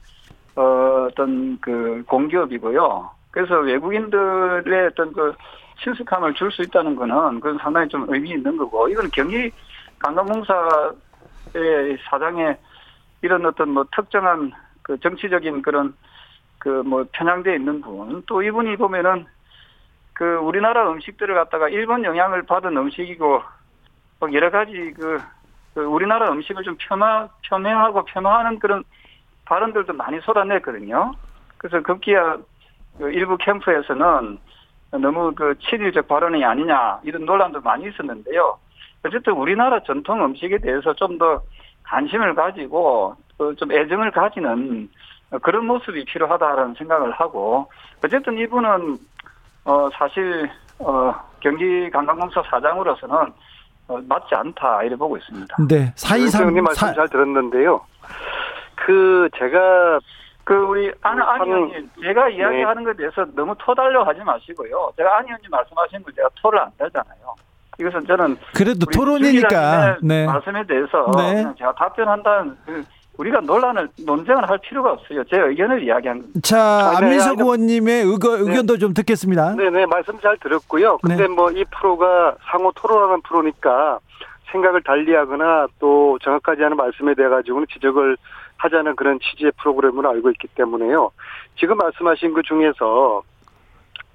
어, 어떤 그 공기업이고요. 그래서 외국인들의 어떤 그 친숙함을 줄 수 있다는 거는 그건 상당히 좀 의미 있는 거고 이건 경기 관광공사 의 사장의 이런 어떤 뭐 특정한 그 정치적인 그런 그 뭐 편향돼 있는 분또 이분이 보면은 그 우리나라 음식들을 갖다가 일본 영향을 받은 음식이고 뭐 여러 가지 그, 그 우리나라 음식을 좀 폄하 폄훼하고 폄하하는 그런 발언들도 많이 쏟아냈거든요. 그래서 급기야 그 일부 캠프에서는 너무 그 친일적 발언이 아니냐 이런 논란도 많이 있었는데요. 어쨌든 우리나라 전통 음식에 대해서 좀 더 관심을 가지고 어, 좀 애정을 가지는 그런 모습이 필요하다라는 생각을 하고 어쨌든 이분은 어 사실 어 경기 관광공사 사장으로서는 어, 맞지 않다 이래 보고 있습니다. 네. 사이삼 님 말씀 사 잘 들었는데요. 그 제가 그 우리 안, 한- 의원님 제가 이야기하는 것에 대해서 너무 토달려 하지 마시고요. 제가 안 의원님 말씀하신 거 제가 토를 안 달잖아요. 이것은 저는 그래도 토론이니까. 네. 말씀에 대해서 네. 제가 답변한다는 그 우리가 논란을 논쟁을 할 필요가 없어요. 제 의견을 이야기한 겁니다. 자, 아, 네, 안민석 의원님의 의거, 의견도 좀 듣겠습니다. 네 네 말씀 잘 들었고요. 근데 네. 뭐이 프로가 상호 토론하는 프로니까 생각을 달리하거나 또 정확하지 않은 말씀에 대해 가지고는 지적을 하자는 그런 취지의 프로그램을 알고 있기 때문에요. 지금 말씀하신 그 중에서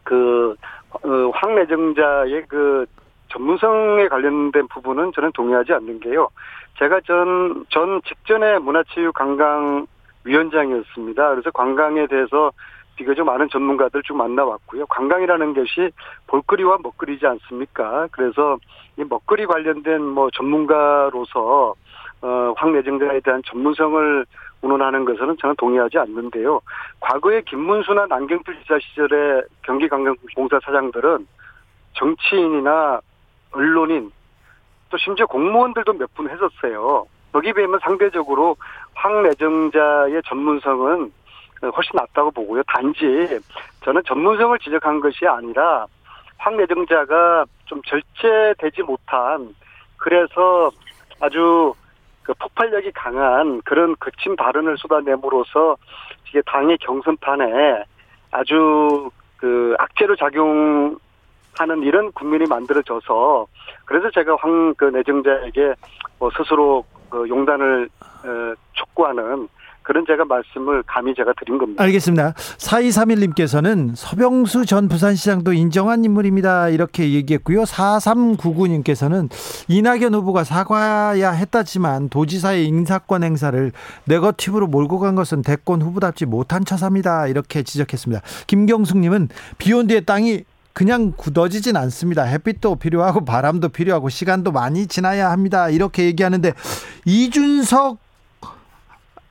그 어, 황내정자의 그 전문성에 관련된 부분은 저는 동의하지 않는 게요. 제가 전, 전 직전에 문화체육관광위원장이었습니다. 그래서 관광에 대해서 비교적 많은 전문가들 쭉 만나왔고요. 관광이라는 것이 볼거리와 먹거리지 않습니까? 그래서 이 먹거리 관련된 뭐 전문가로서 어, 황내정자에 대한 전문성을 운운하는 것은 저는 동의하지 않는데요. 과거에 김문수나 남경필 지사 시절에 경기관광공사 사장들은 정치인이나 언론인 또 심지어 공무원들도 몇 분 했었어요. 거기에 비하면 상대적으로 황내정자의 전문성은 훨씬 낫다고 보고요. 단지 저는 전문성을 지적한 것이 아니라 황내정자가 좀 절제되지 못한 그래서 아주 그 폭발력이 강한 그런 거친 발언을 쏟아내므로써 이게 당의 경선판에 아주 그 악재로 작용 하는 이런 국면이 만들어져서 그래서 제가 황 그 내정자에게 뭐 스스로 그 용단을 어, 촉구하는 그런 제가 말씀을 감히 제가 드린 겁니다. 알겠습니다. 4231님께서는 서병수 전 부산시장도 인정한 인물입니다. 이렇게 얘기했고요. 4399님께서는 이낙연 후보가 사과야 했다지만 도지사의 인사권 행사를 네거티브로 몰고 간 것은 대권 후보답지 못한 처사입니다. 이렇게 지적했습니다. 김경숙님은 비온 뒤에 땅이 그냥 굳어지진 않습니다. 햇빛도 필요하고 바람도 필요하고 시간도 많이 지나야 합니다. 이렇게 얘기하는데 이준석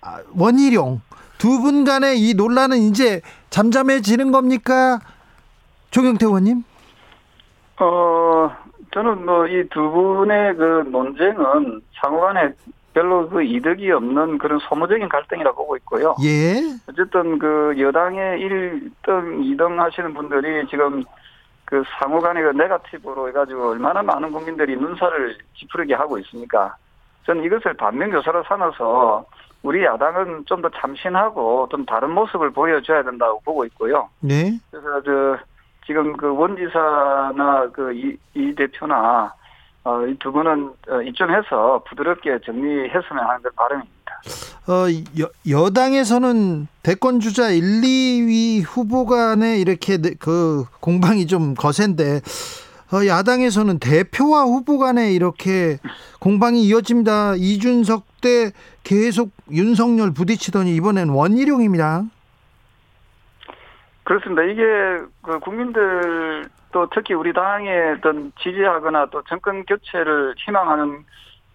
아, 원희룡 두 분 간의 이 논란은 이제 잠잠해지는 겁니까? 조경태 의원님? 어, 저는 뭐 이 두 분의 그 논쟁은 상호 간에 별로 그 이득이 없는 그런 소모적인 갈등이라고 보고 있고요. 예. 어쨌든 그 여당의 1등, 2등 하시는 분들이 지금 그 상호 간의 그 네가티브로 해가지고 얼마나 많은 국민들이 눈살을 찌푸리게 하고 있습니까? 저는 이것을 반면교사로 삼아서 우리 야당은 좀 더 참신하고 좀 다른 모습을 보여줘야 된다고 보고 있고요. 네. 그래서 저 지금 그 원지사나 그이 대표나 어, 이 두 분은 어, 이쯤해서 부드럽게 정리했으면 하는 그 바람입니다. 어, 여, 여당에서는 대권 주자 1, 2위 후보 간에 이렇게 네- 그 공방이 좀 거센데 어, 야당에서는 대표와 후보 간에 이렇게 공방이 이어집니다. 이준석 때 계속 윤석열 부딪히더니 이번엔 원희룡입니다. 그렇습니다. 이게 그 국민들 또 특히 우리 당에 어떤 지지하거나 또 정권 교체를 희망하는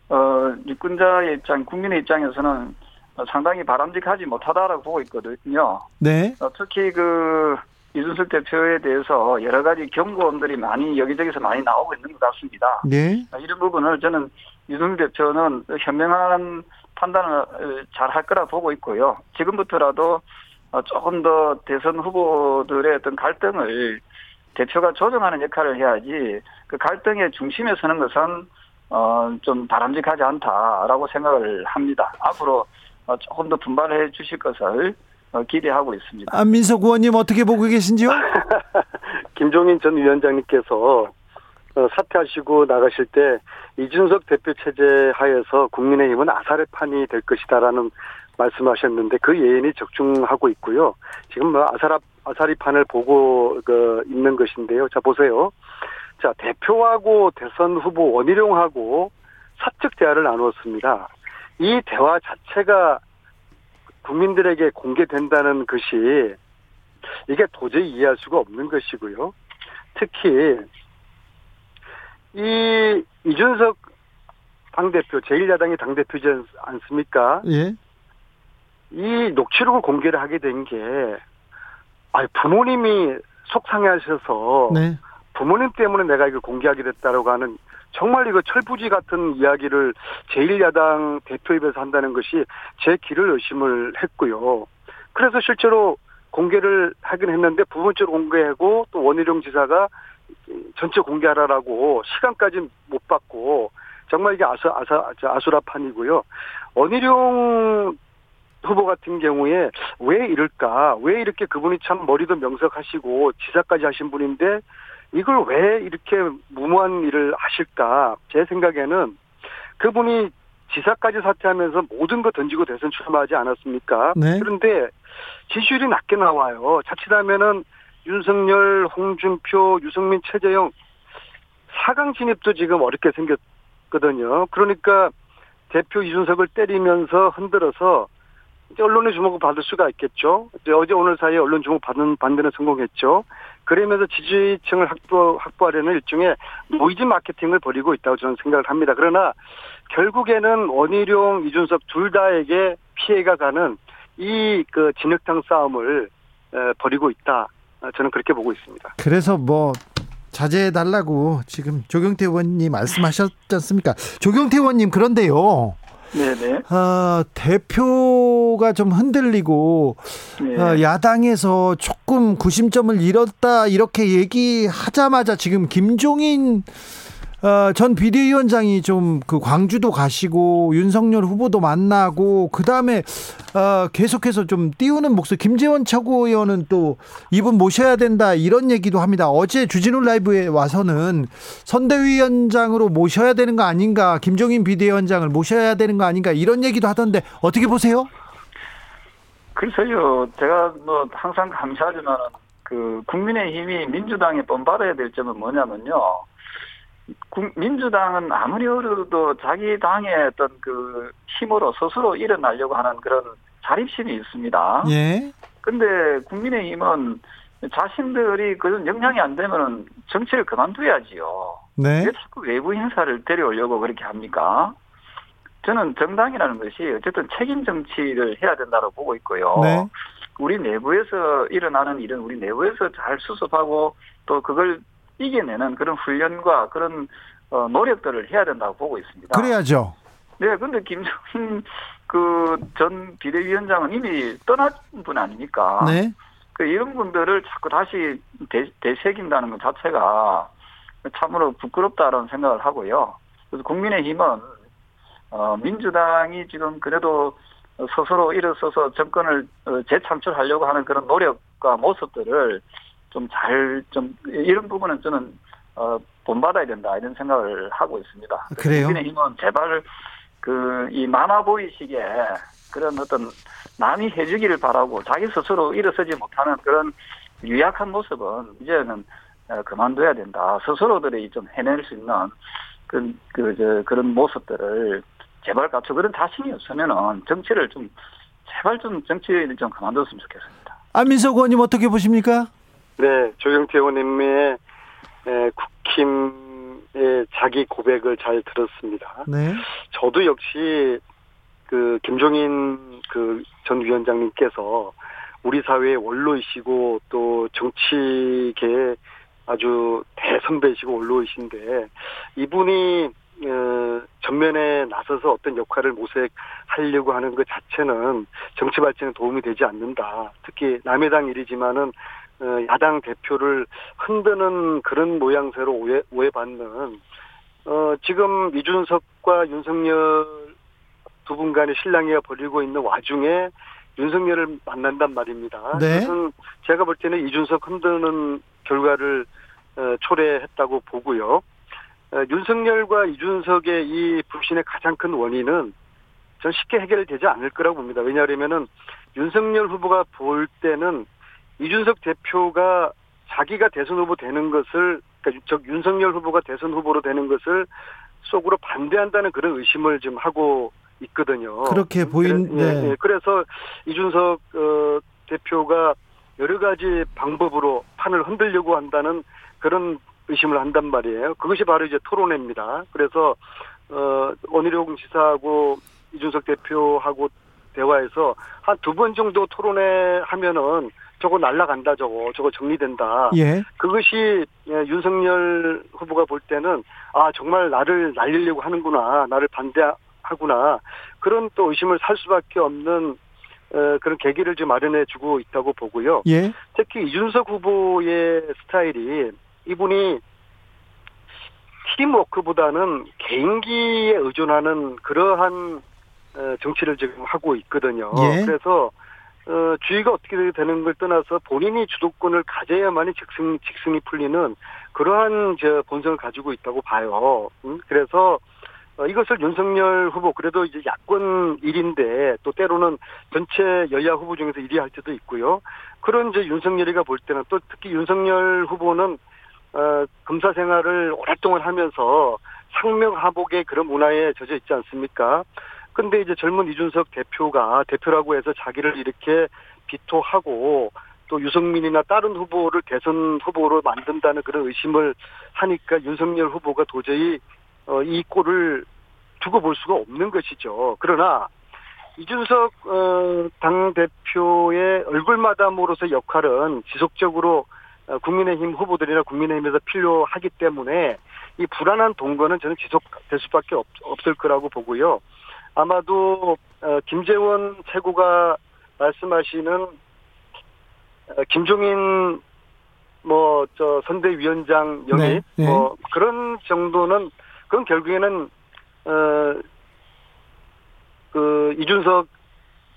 어 유권자의 입장, 국민의 입장에서는 어, 상당히 바람직하지 못하다라고 보고 있거든요. 네. 어, 특히 그 이준석 대표에 대해서 여러 가지 경고음들이 많이 여기저기서 많이 나오고 있는 것 같습니다. 네. 어, 이런 부분을 저는 이준석 대표는 현명한 판단을 잘 할 거라 보고 있고요. 지금부터라도 어, 조금 더 대선 후보들의 어떤 갈등을 대표가 조정하는 역할을 해야지 그 갈등의 중심에 서는 것은 어, 좀 바람직하지 않다라고 생각을 합니다. 앞으로 어, 조금 더 분발해 주실 것을 어, 기대하고 있습니다. 안민석 의원님 어떻게 보고 계신지요? 김종인 전 위원장님께서 어, 사퇴하시고 나가실 때 이준석 대표 체제 하에서 국민의힘은 아사리 판이 될 것이다라는 말씀하셨는데 그 예언이 적중하고 있고요. 지금 뭐 아사라 아사리판을 보고 그 있는 것인데요. 자 보세요. 자 대표하고 대선 후보 원희룡하고 사적 대화를 나누었습니다. 이 대화 자체가 국민들에게 공개된다는 것이 이게 도저히 이해할 수가 없는 것이고요. 특히 이 이준석 당대표 제1야당의 당대표지 않- 않습니까? 예. 이 녹취록을 공개를 하게 된 게, 아 부모님이 속상해하셔서 네. 부모님 때문에 내가 이걸 공개하게 됐다라고 하는 정말 이거 철부지 같은 이야기를 제1야당 대표 입에서 한다는 것이 제 길을 의심을 했고요. 그래서 실제로 공개를 하긴 했는데 부분적으로 공개하고 또 원희룡 지사가 전체 공개하라라고 시간까지 못 받고 정말 이게 아수 아사 아수라판이고요. 원희룡 후보 같은 경우에 왜 이럴까? 왜 이렇게 그분이 참 머리도 명석하시고 지사까지 하신 분인데 이걸 왜 이렇게 무모한 일을 하실까? 제 생각에는 그분이 지사까지 사퇴하면서 모든 거 던지고 대선 출마하지 않았습니까? 네. 그런데 지지율이 낮게 나와요. 자칫하면은 윤석열, 홍준표, 유승민, 최재형 4강 진입도 지금 어렵게 생겼거든요. 그러니까 대표 이준석을 때리면서 흔들어서 이제 언론의 주목을 받을 수가 있겠죠. 이제 어제 오늘 사이에 언론 주목 받는 데는 성공했죠. 그러면서 지지층을 확보, 확보하려는 일종의 노이즈 마케팅을 벌이고 있다고 저는 생각을 합니다. 그러나 결국에는 원희룡, 이준석 둘 다에게 피해가 가는 이 그 진흙탕 싸움을 에, 벌이고 있다. 어, 저는 그렇게 보고 있습니다. 그래서 뭐 자제해 달라고 지금 조경태 의원님 말씀하셨지 않습니까? 조경태 의원님 그런데요. 네네. 어, 대표가 좀 흔들리고 네. 어, 야당에서 조금 구심점을 잃었다 이렇게 얘기하자마자 지금 김종인 어, 전 비대위원장이 좀 그 광주도 가시고 윤석열 후보도 만나고 그 다음에 어, 계속해서 좀 띄우는 목소리 김재원 최고위원은 또 이분 모셔야 된다 이런 얘기도 합니다. 어제 주진우 라이브에 와서는 선대위원장으로 모셔야 되는 거 아닌가 김종인 비대위원장을 모셔야 되는 거 아닌가 이런 얘기도 하던데 어떻게 보세요? 글쎄요, 제가 뭐 항상 감사하지만은 그 국민의힘이 민주당에 본받아야 될 점은 뭐냐면요. 국- 민주당은 아무리 어려도 자기 당의 어떤 그 힘으로 스스로 일어나려고 하는 그런 자립심이 있습니다. 예. 근데 국민의힘은 자신들이 그런 영향이 안 되면은 정치를 그만둬야지요. 네. 왜 자꾸 외부 인사를 데려오려고 그렇게 합니까? 저는 정당이라는 것이 어쨌든 책임 정치를 해야 된다고 보고 있고요. 네. 우리 내부에서 일어나는 일은 우리 내부에서 잘 수습하고 또 그걸 이겨내는 그런 훈련과 그런 어, 노력들을 해야 된다고 보고 있습니다. 그래야죠. 네, 근데 김정인 그 전 비대위원장은 이미 떠난 분 아닙니까? 네. 그 이런 분들을 자꾸 다시 대, 되새긴다는 것 자체가 참으로 부끄럽다는 생각을 하고요. 그래서 국민의힘은 어, 민주당이 지금 그래도 스스로 일어서서 정권을 어, 재창출하려고 하는 그런 노력과 모습들을 좀잘좀 이런 부분은 저는 어, 본받아야 된다 이런 생각을 하고 있습니다. 그래요? 국민의힘은 제발 그이 마마보이식의 그런 어떤 남이 해주기를 바라고 자기 스스로 일어서지 못하는 그런 유약한 모습은 이제는 어, 그만둬야 된다. 스스로들이 좀 해낼 수 있는 그, 그, 저, 그런 모습들을 제발 갖추 그런 자신이 없으면은 정치를 좀 제발 좀 정치를 좀 그만뒀으면 좋겠습니다. 안민석 의원님 어떻게 보십니까? 네, 조경태 의원님의 에, 국힘의 자기 고백을 잘 들었습니다. 네. 저도 역시 그 김종인 그 전 위원장님께서 우리 사회의 원로이시고 또 정치계의 아주 대선배이시고 원로이신데 이분이 어, 전면에 나서서 어떤 역할을 모색하려고 하는 것 자체는 정치 발전에 도움이 되지 않는다. 특히 남의 당 일이지만은 어, 야당 대표를 흔드는 그런 모양새로 오해, 오해받는 어, 지금 이준석과 윤석열 두 분 간의 신랑이가 벌이고 있는 와중에 윤석열을 만난단 말입니다. 네. 그것은 제가 볼 때는 이준석 흔드는 결과를 어, 초래했다고 보고요. 어, 윤석열과 이준석의 이 불신의 가장 큰 원인은 전 쉽게 해결되지 않을 거라고 봅니다. 왜냐하면은 윤석열 후보가 볼 때는 이준석 대표가 자기가 대선 후보 되는 것을 그러니까 저 윤석열 후보가 대선 후보로 되는 것을 속으로 반대한다는 그런 의심을 좀 하고 있거든요. 그렇게 보인- 예, 네. 예. 그래서 이준석 어, 대표가 여러 가지 방법으로 판을 흔들려고 한다는 그런 의심을 한단 말이에요. 그것이 바로 이제 토론회입니다. 그래서 어, 원희룡 지사하고 이준석 대표하고 대화해서 한 두 번 정도 토론회 하면은 저거 날라간다 저거 저거 정리된다. 예. 그것이 예, 윤석열 후보가 볼 때는 아 정말 나를 날리려고 하는구나 나를 반대하구나 그런 또 의심을 살 수밖에 없는 어, 그런 계기를 좀 마련해 주고 있다고 보고요. 예. 특히 이준석 후보의 스타일이 이분이 팀워크보다는 개인기에 의존하는 그러한 어, 정치를 지금 하고 있거든요. 예. 그래서 어, 주의가 어떻게 되는 걸 떠나서 본인이 주도권을 가져야만이 직승, 직승이 풀리는 그러한 저 본성을 가지고 있다고 봐요. 음, 그래서 어, 이것을 윤석열 후보 그래도 이제 야권 일인데 또 때로는 전체 여야 후보 중에서 1위 할 때도 있고요. 그런 이제 윤석열이가 볼 때는 또 특히 윤석열 후보는 어, 검사 생활을 오랫동안 하면서 상명하복의 그런 문화에 젖어 있지 않습니까? 근데 이제 젊은 이준석 대표가 대표라고 해서 자기를 이렇게 비토하고 또 유승민이나 다른 후보를 대선 후보로 만든다는 그런 의심을 하니까 윤석열 후보가 도저히 어, 이 꼴을 두고 볼 수가 없는 것이죠. 그러나 이준석 어, 당 대표의 얼굴마담으로서 역할은 지속적으로 어, 국민의힘 후보들이나 국민의힘에서 필요하기 때문에 이 불안한 동거는 저는 지속될 수밖에 없, 없을 거라고 보고요. 아마도 어, 김재원 최고가 말씀하시는 어, 김종인 뭐 저 선대위원장 영입 네, 네. 뭐 그런 정도는 그건 결국에는 어그 이준석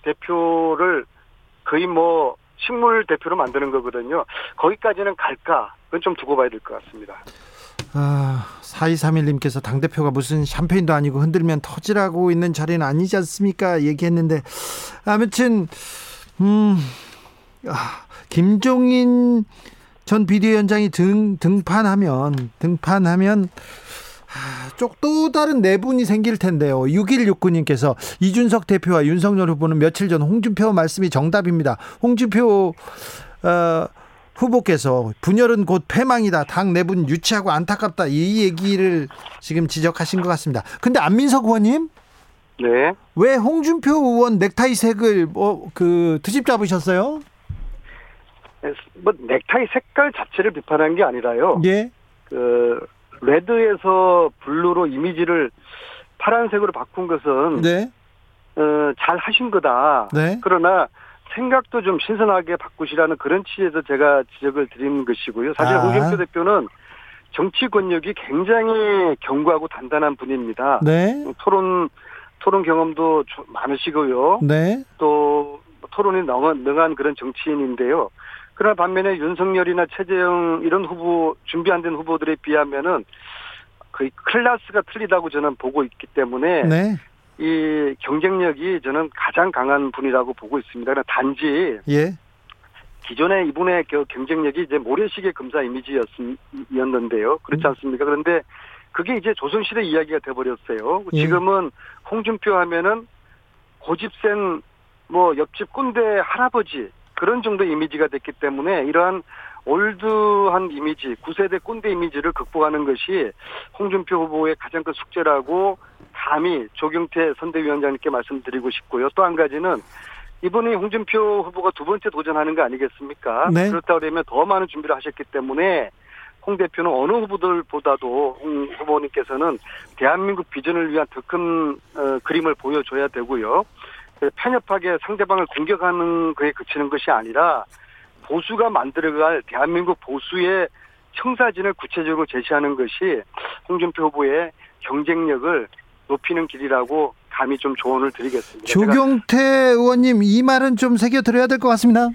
대표를 거의 뭐 식물 대표로 만드는 거거든요. 거기까지는 갈까? 그건 좀 두고 봐야 될 것 같습니다. 아, 4231님께서 당대표가 무슨 샴페인도 아니고 흔들면 터지라고 있는 자리는 아니지 않습니까? 얘기했는데, 아무튼, 음, 아, 김종인 전 비대위원장이 등, 등판하면, 등판하면, 아, 쪽또 다른 내분이 생길 텐데요. 6169님께서 이준석 대표와 윤석열 후보는 며칠 전 홍준표 말씀이 정답입니다. 홍준표, 어, 후보께서 분열은 곧 패망이다. 당 내분 유치하고 안타깝다. 이 얘기를 지금 지적하신 것 같습니다. 근데 안민석 의원님 네. 왜 홍준표 의원 넥타이 색을 뭐그 트집 잡으셨어요? 뭐 넥타이 색깔 자체를 비판한 게 아니라요. 예. 그 red에서 blue로 이미지를 파란색으로 바꾼 것은 네. 어, 잘 하신 거다. 네. 그러나 생각도 좀 신선하게 바꾸시라는 그런 취지에서 제가 지적을 드리는 것이고요. 사실 아. 홍준표 대표는 정치 권력이 굉장히 견고하고 단단한 분입니다. 네. 토론 토론 경험도 조- 많으시고요. 네. 또 토론이 능한, 능한 그런 정치인인데요. 그러나 반면에 윤석열이나 최재형 이런 후보 준비 안 된 후보들에 비하면은 거의 클래스가 틀리다고 저는 보고 있기 때문에 네. 이 경쟁력이 저는 가장 강한 분이라고 보고 있습니다. 그러나 단지 예. 기존에 이분의 그 경쟁력이 이제 모래시계 검사 이미지였는데요. 그렇지 음. 않습니까? 그런데 그게 이제 조선시대 이야기가 돼버렸어요. 예. 지금은 홍준표 하면은 고집센 뭐 옆집 꼰대 할아버지 그런 정도 이미지가 됐기 때문에 이러한 올드한 이미지, 9세대 꼰대 이미지를 극복하는 것이 홍준표 후보의 가장 큰 숙제라고 감히 조경태 선대위원장님께 말씀드리고 싶고요. 또 한 가지는 이분이 홍준표 후보가 두 번째 도전하는 거 아니겠습니까? 네. 그렇다 그러면 더 많은 준비를 하셨기 때문에 홍 대표는 어느 후보들보다도 홍 후보님께서는 대한민국 비전을 위한 더큰 어, 그림을 보여줘야 되고요. 그 편협하게 상대방을 공격하는 거에 그치는 것이 아니라 보수가 만들어갈 대한민국 보수의 청사진을 구체적으로 제시하는 것이 홍준표 후보의 경쟁력을 높이는 길이라고 감히 좀 조언을 드리겠습니다. 조경태 의원님 이 말은 좀 새겨 드려야 될 것 같습니다.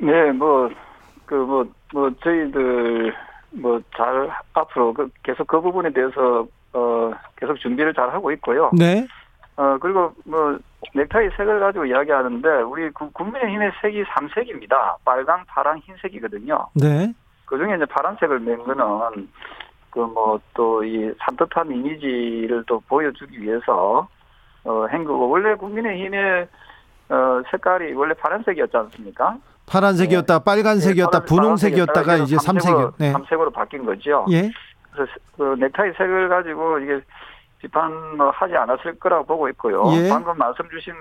네, 뭐, 그, 뭐, 뭐, 저희들, 뭐, 잘, 앞으로 그 계속 그 부분에 대해서, 어, 계속 준비를 잘 하고 있고요. 네. 어, 그리고 뭐, 넥타이 색을 가지고 이야기하는데, 우리 구- 국민의힘의 색이 3색입니다. 빨강, 파랑, 흰색이거든요. 네. 그 중에 이제 파란색을 낸 거는, 그 뭐, 또 이 산뜻한 이미지를 또 보여주기 위해서, 어, 한 거고, 원래 국민의힘의, 어, 색깔이 원래 파란색이었지 않습니까? 파란색이었다, 빨간색이었다, 네, 분홍색이었다가 이제 삼색으로. 네. 삼색으로 바뀐 거죠. 예. 그래서 그 넥타이 색을 가지고 이게 비판 뭐 하지 않았을 거라고 보고 있고요. 예. 방금 말씀 주신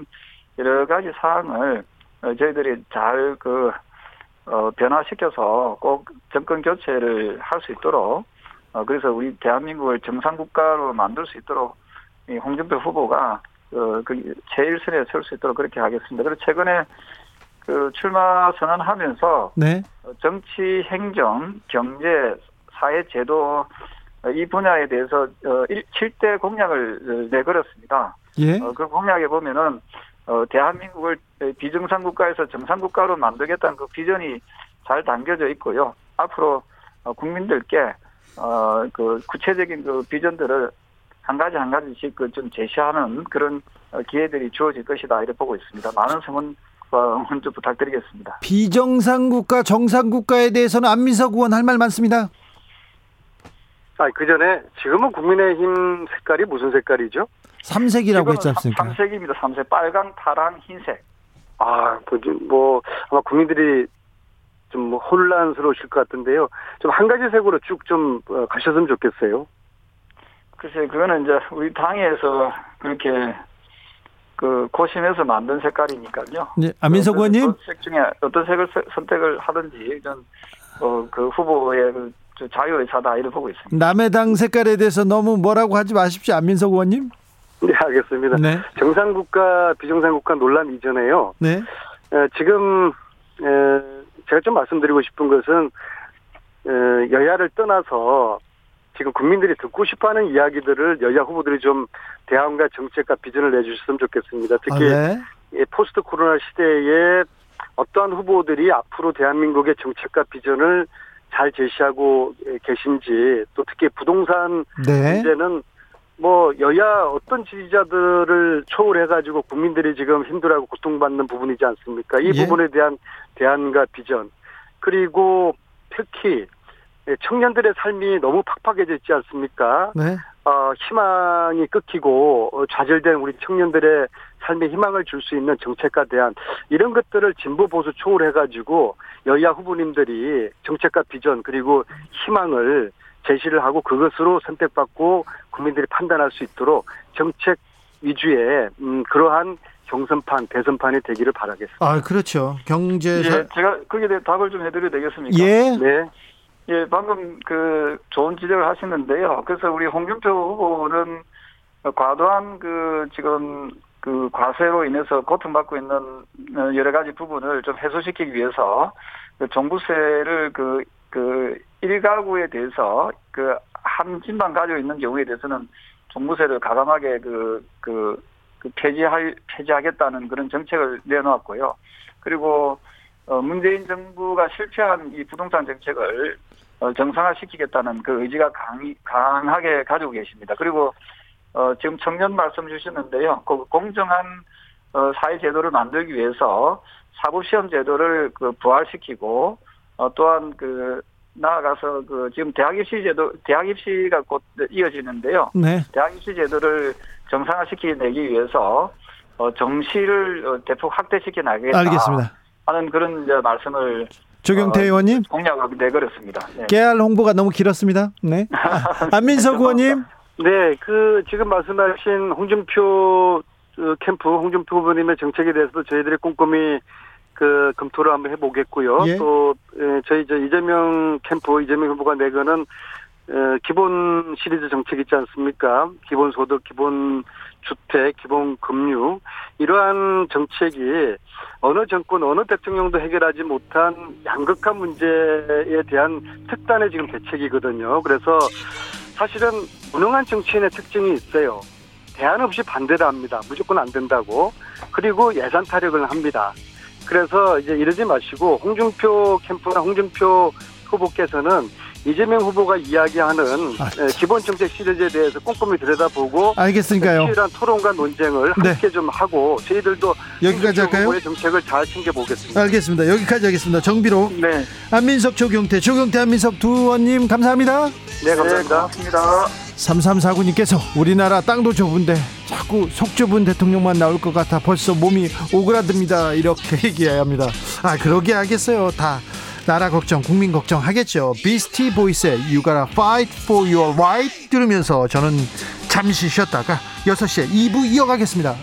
여러 가지 사항을 어, 저희들이 잘그 어, 변화시켜서 꼭 정권 교체를 할 수 있도록 어, 그래서 우리 대한민국을 정상 국가로 만들 수 있도록 이 홍준표 후보가 어, 그 제일선에 설 수 있도록 그렇게 하겠습니다. 그리고 최근에 그 출마 선언하면서 네. 어, 정치, 행정, 경제, 사회 제도 어, 이 분야에 대해서 어, 7대 공약을 어, 내걸었습니다. 예. 어, 그 공약에 보면은 어, 대한민국을 비정상 국가에서 정상 국가로 만들겠다는 그 비전이 잘 담겨져 있고요. 앞으로 어, 국민들께 어, 그 구체적인 그 비전들을 한 가지 한 가지씩 그 좀 제시하는 그런 어, 기회들이 주어질 것이다 이렇게 보고 있습니다. 많은 성원 어, 먼저 부탁드리겠습니다. 비정상 국가, 정상 국가에 대해서는 안민석 의원 할 말 많습니다. 아, 그 전에 지금은 국민의힘 색깔이 무슨 색깔이죠? 삼색이라고 했지 않습니까? 삼색입니다. 삼색 빨강, 파랑, 흰색. 아, 뭐, 좀 뭐, 아마 국민들이 좀뭐 혼란스러우실 것 같은데요. 좀 한 가지 색으로 쭉좀 어, 가셨으면 좋겠어요. 글쎄 그거는 이제 우리 당에서 그렇게 그 고심해서 만든 색깔이니까요. 네, 안민석 의원님. 그색 중에 어떤 색을 세- 선택을 하든지 전 어, 그 후보의 그저 자유의 사다 이렇게 보고 있습니다. 남의 당 색깔에 대해서 너무 뭐라고 하지 마십시오. 안민석 의원님. 네, 알겠습니다. 네. 정상국가, 비정상국가 논란 이전에요. 네. 에, 지금 에, 제가 좀 말씀드리고 싶은 것은 에, 여야를 떠나서 지금 국민들이 듣고 싶어하는 이야기들을 여야 후보들이 좀 대안과 정책과 비전을 내주셨으면 좋겠습니다. 아, 특히 네. 이 포스트 코로나 시대에 어떠한 후보들이 앞으로 대한민국의 정책과 비전을 잘 제시하고 계신지 또 특히 부동산 네. 문제는 뭐 여야 어떤 지지자들을 초월해가지고 국민들이 지금 힘들어하고 고통받는 부분이지 않습니까? 이 예. 부분에 대한 대안과 비전 그리고 특히 청년들의 삶이 너무 팍팍해져 있지 않습니까? 네. 어, 희망이 끊기고 어, 좌절된 우리 청년들의 삶에 희망을 줄 수 있는 정책과 대안 이런 것들을 진보 보수 초월해가지고 여야 후보님들이 정책과 비전 그리고 희망을 제시를 하고 그것으로 선택받고 국민들이 판단할 수 있도록 정책 위주의 음, 그러한 경선판 대선판이 되기를 바라겠습니다. 아, 그렇죠. 경제 예, 사... 제가 거기에 대해 답을 좀 해드려도 되겠습니까? 예. 네. 예, 방금 그 좋은 지적을 하시는데요. 그래서 우리 홍준표 후보는 과도한 그 지금 그 과세로 인해서 고통받고 있는 어, 여러 가지 부분을 좀 해소시키기 위해서 그 종부세를 그, 그, 일가구에 대해서 그 한 집만 가지고 있는 경우에 대해서는 종부세를 가감하게 그, 그, 그 폐지할, 폐지하겠다는 그런 정책을 내놓았고요. 그리고 어, 문재인 정부가 실패한 이 부동산 정책을 어, 정상화시키겠다는 그 의지가 강, 강하게 가지고 계십니다. 그리고 어, 지금 청년 말씀 주시는데요. 그 공정한 어, 사회 제도를 만들기 위해서 사법시험 제도를 그 부활시키고 어, 또한 그 나아가서 그 지금 대학 입시 제도 대학 입시가 곧 이어지는데요. 네. 대학 입시 제도를 정상화시키내기 위해서 어, 정시를 어, 대폭 확대시켜 나가겠다. 알겠습니다. 하는 그런 이제 말씀을 조경태 어, 의원님. 공약을 내걸었습니다. 네. 깨알 홍보가 너무 길었습니다. 네. 아, 안민석 의원님. 네, 그 지금 말씀하신 홍준표 어, 캠프 홍준표 후보님의 정책에 대해서도 저희들이 꼼꼼히 그 검토를 한번 해보겠고요. 예. 또 에, 저희 저 이재명 캠프 이재명 후보가 내거는 에, 기본 시리즈 정책 있지 않습니까? 기본 소득, 기본 주택, 기본 금융 이러한 정책이 어느 정권 어느 대통령도 해결하지 못한 양극화 문제에 대한 특단의 지금 대책이거든요. 그래서 사실은 무능한 정치인의 특징이 있어요. 대안 없이 반대를 합니다. 무조건 안 된다고. 그리고 예산 타력을 합니다. 그래서 이제 이러지 마시고 홍준표 캠프나 홍준표 후보께서는 이재명 후보가 이야기하는 아. 에, 기본 정책 시리즈에 대해서 꼼꼼히 들여다보고 알겠으니까요. 치열한 토론과 논쟁을 네. 함께 좀 하고 저희들도 여기까지 할까요? 후보의 정책을 잘 챙겨보겠습니다. 알겠습니다. 여기까지 하겠습니다. 정비로 네. 안민석 조경태 조경태 안민석 두 의원님 감사합니다. 네, 감사합니다. 고맙습니다. 3349님께서 우리나라 땅도 좁은데 자꾸 속 좁은 대통령만 나올 것 같아 벌써 몸이 오그라듭니다. 이렇게 얘기합니다. 아 그러게 하겠어요. 다 나라 걱정, 국민 걱정 하겠죠. 비스티 보이스의 You gotta fight for your right 들으면서 저는 잠시 쉬었다가 6시에 2부 이어가겠습니다.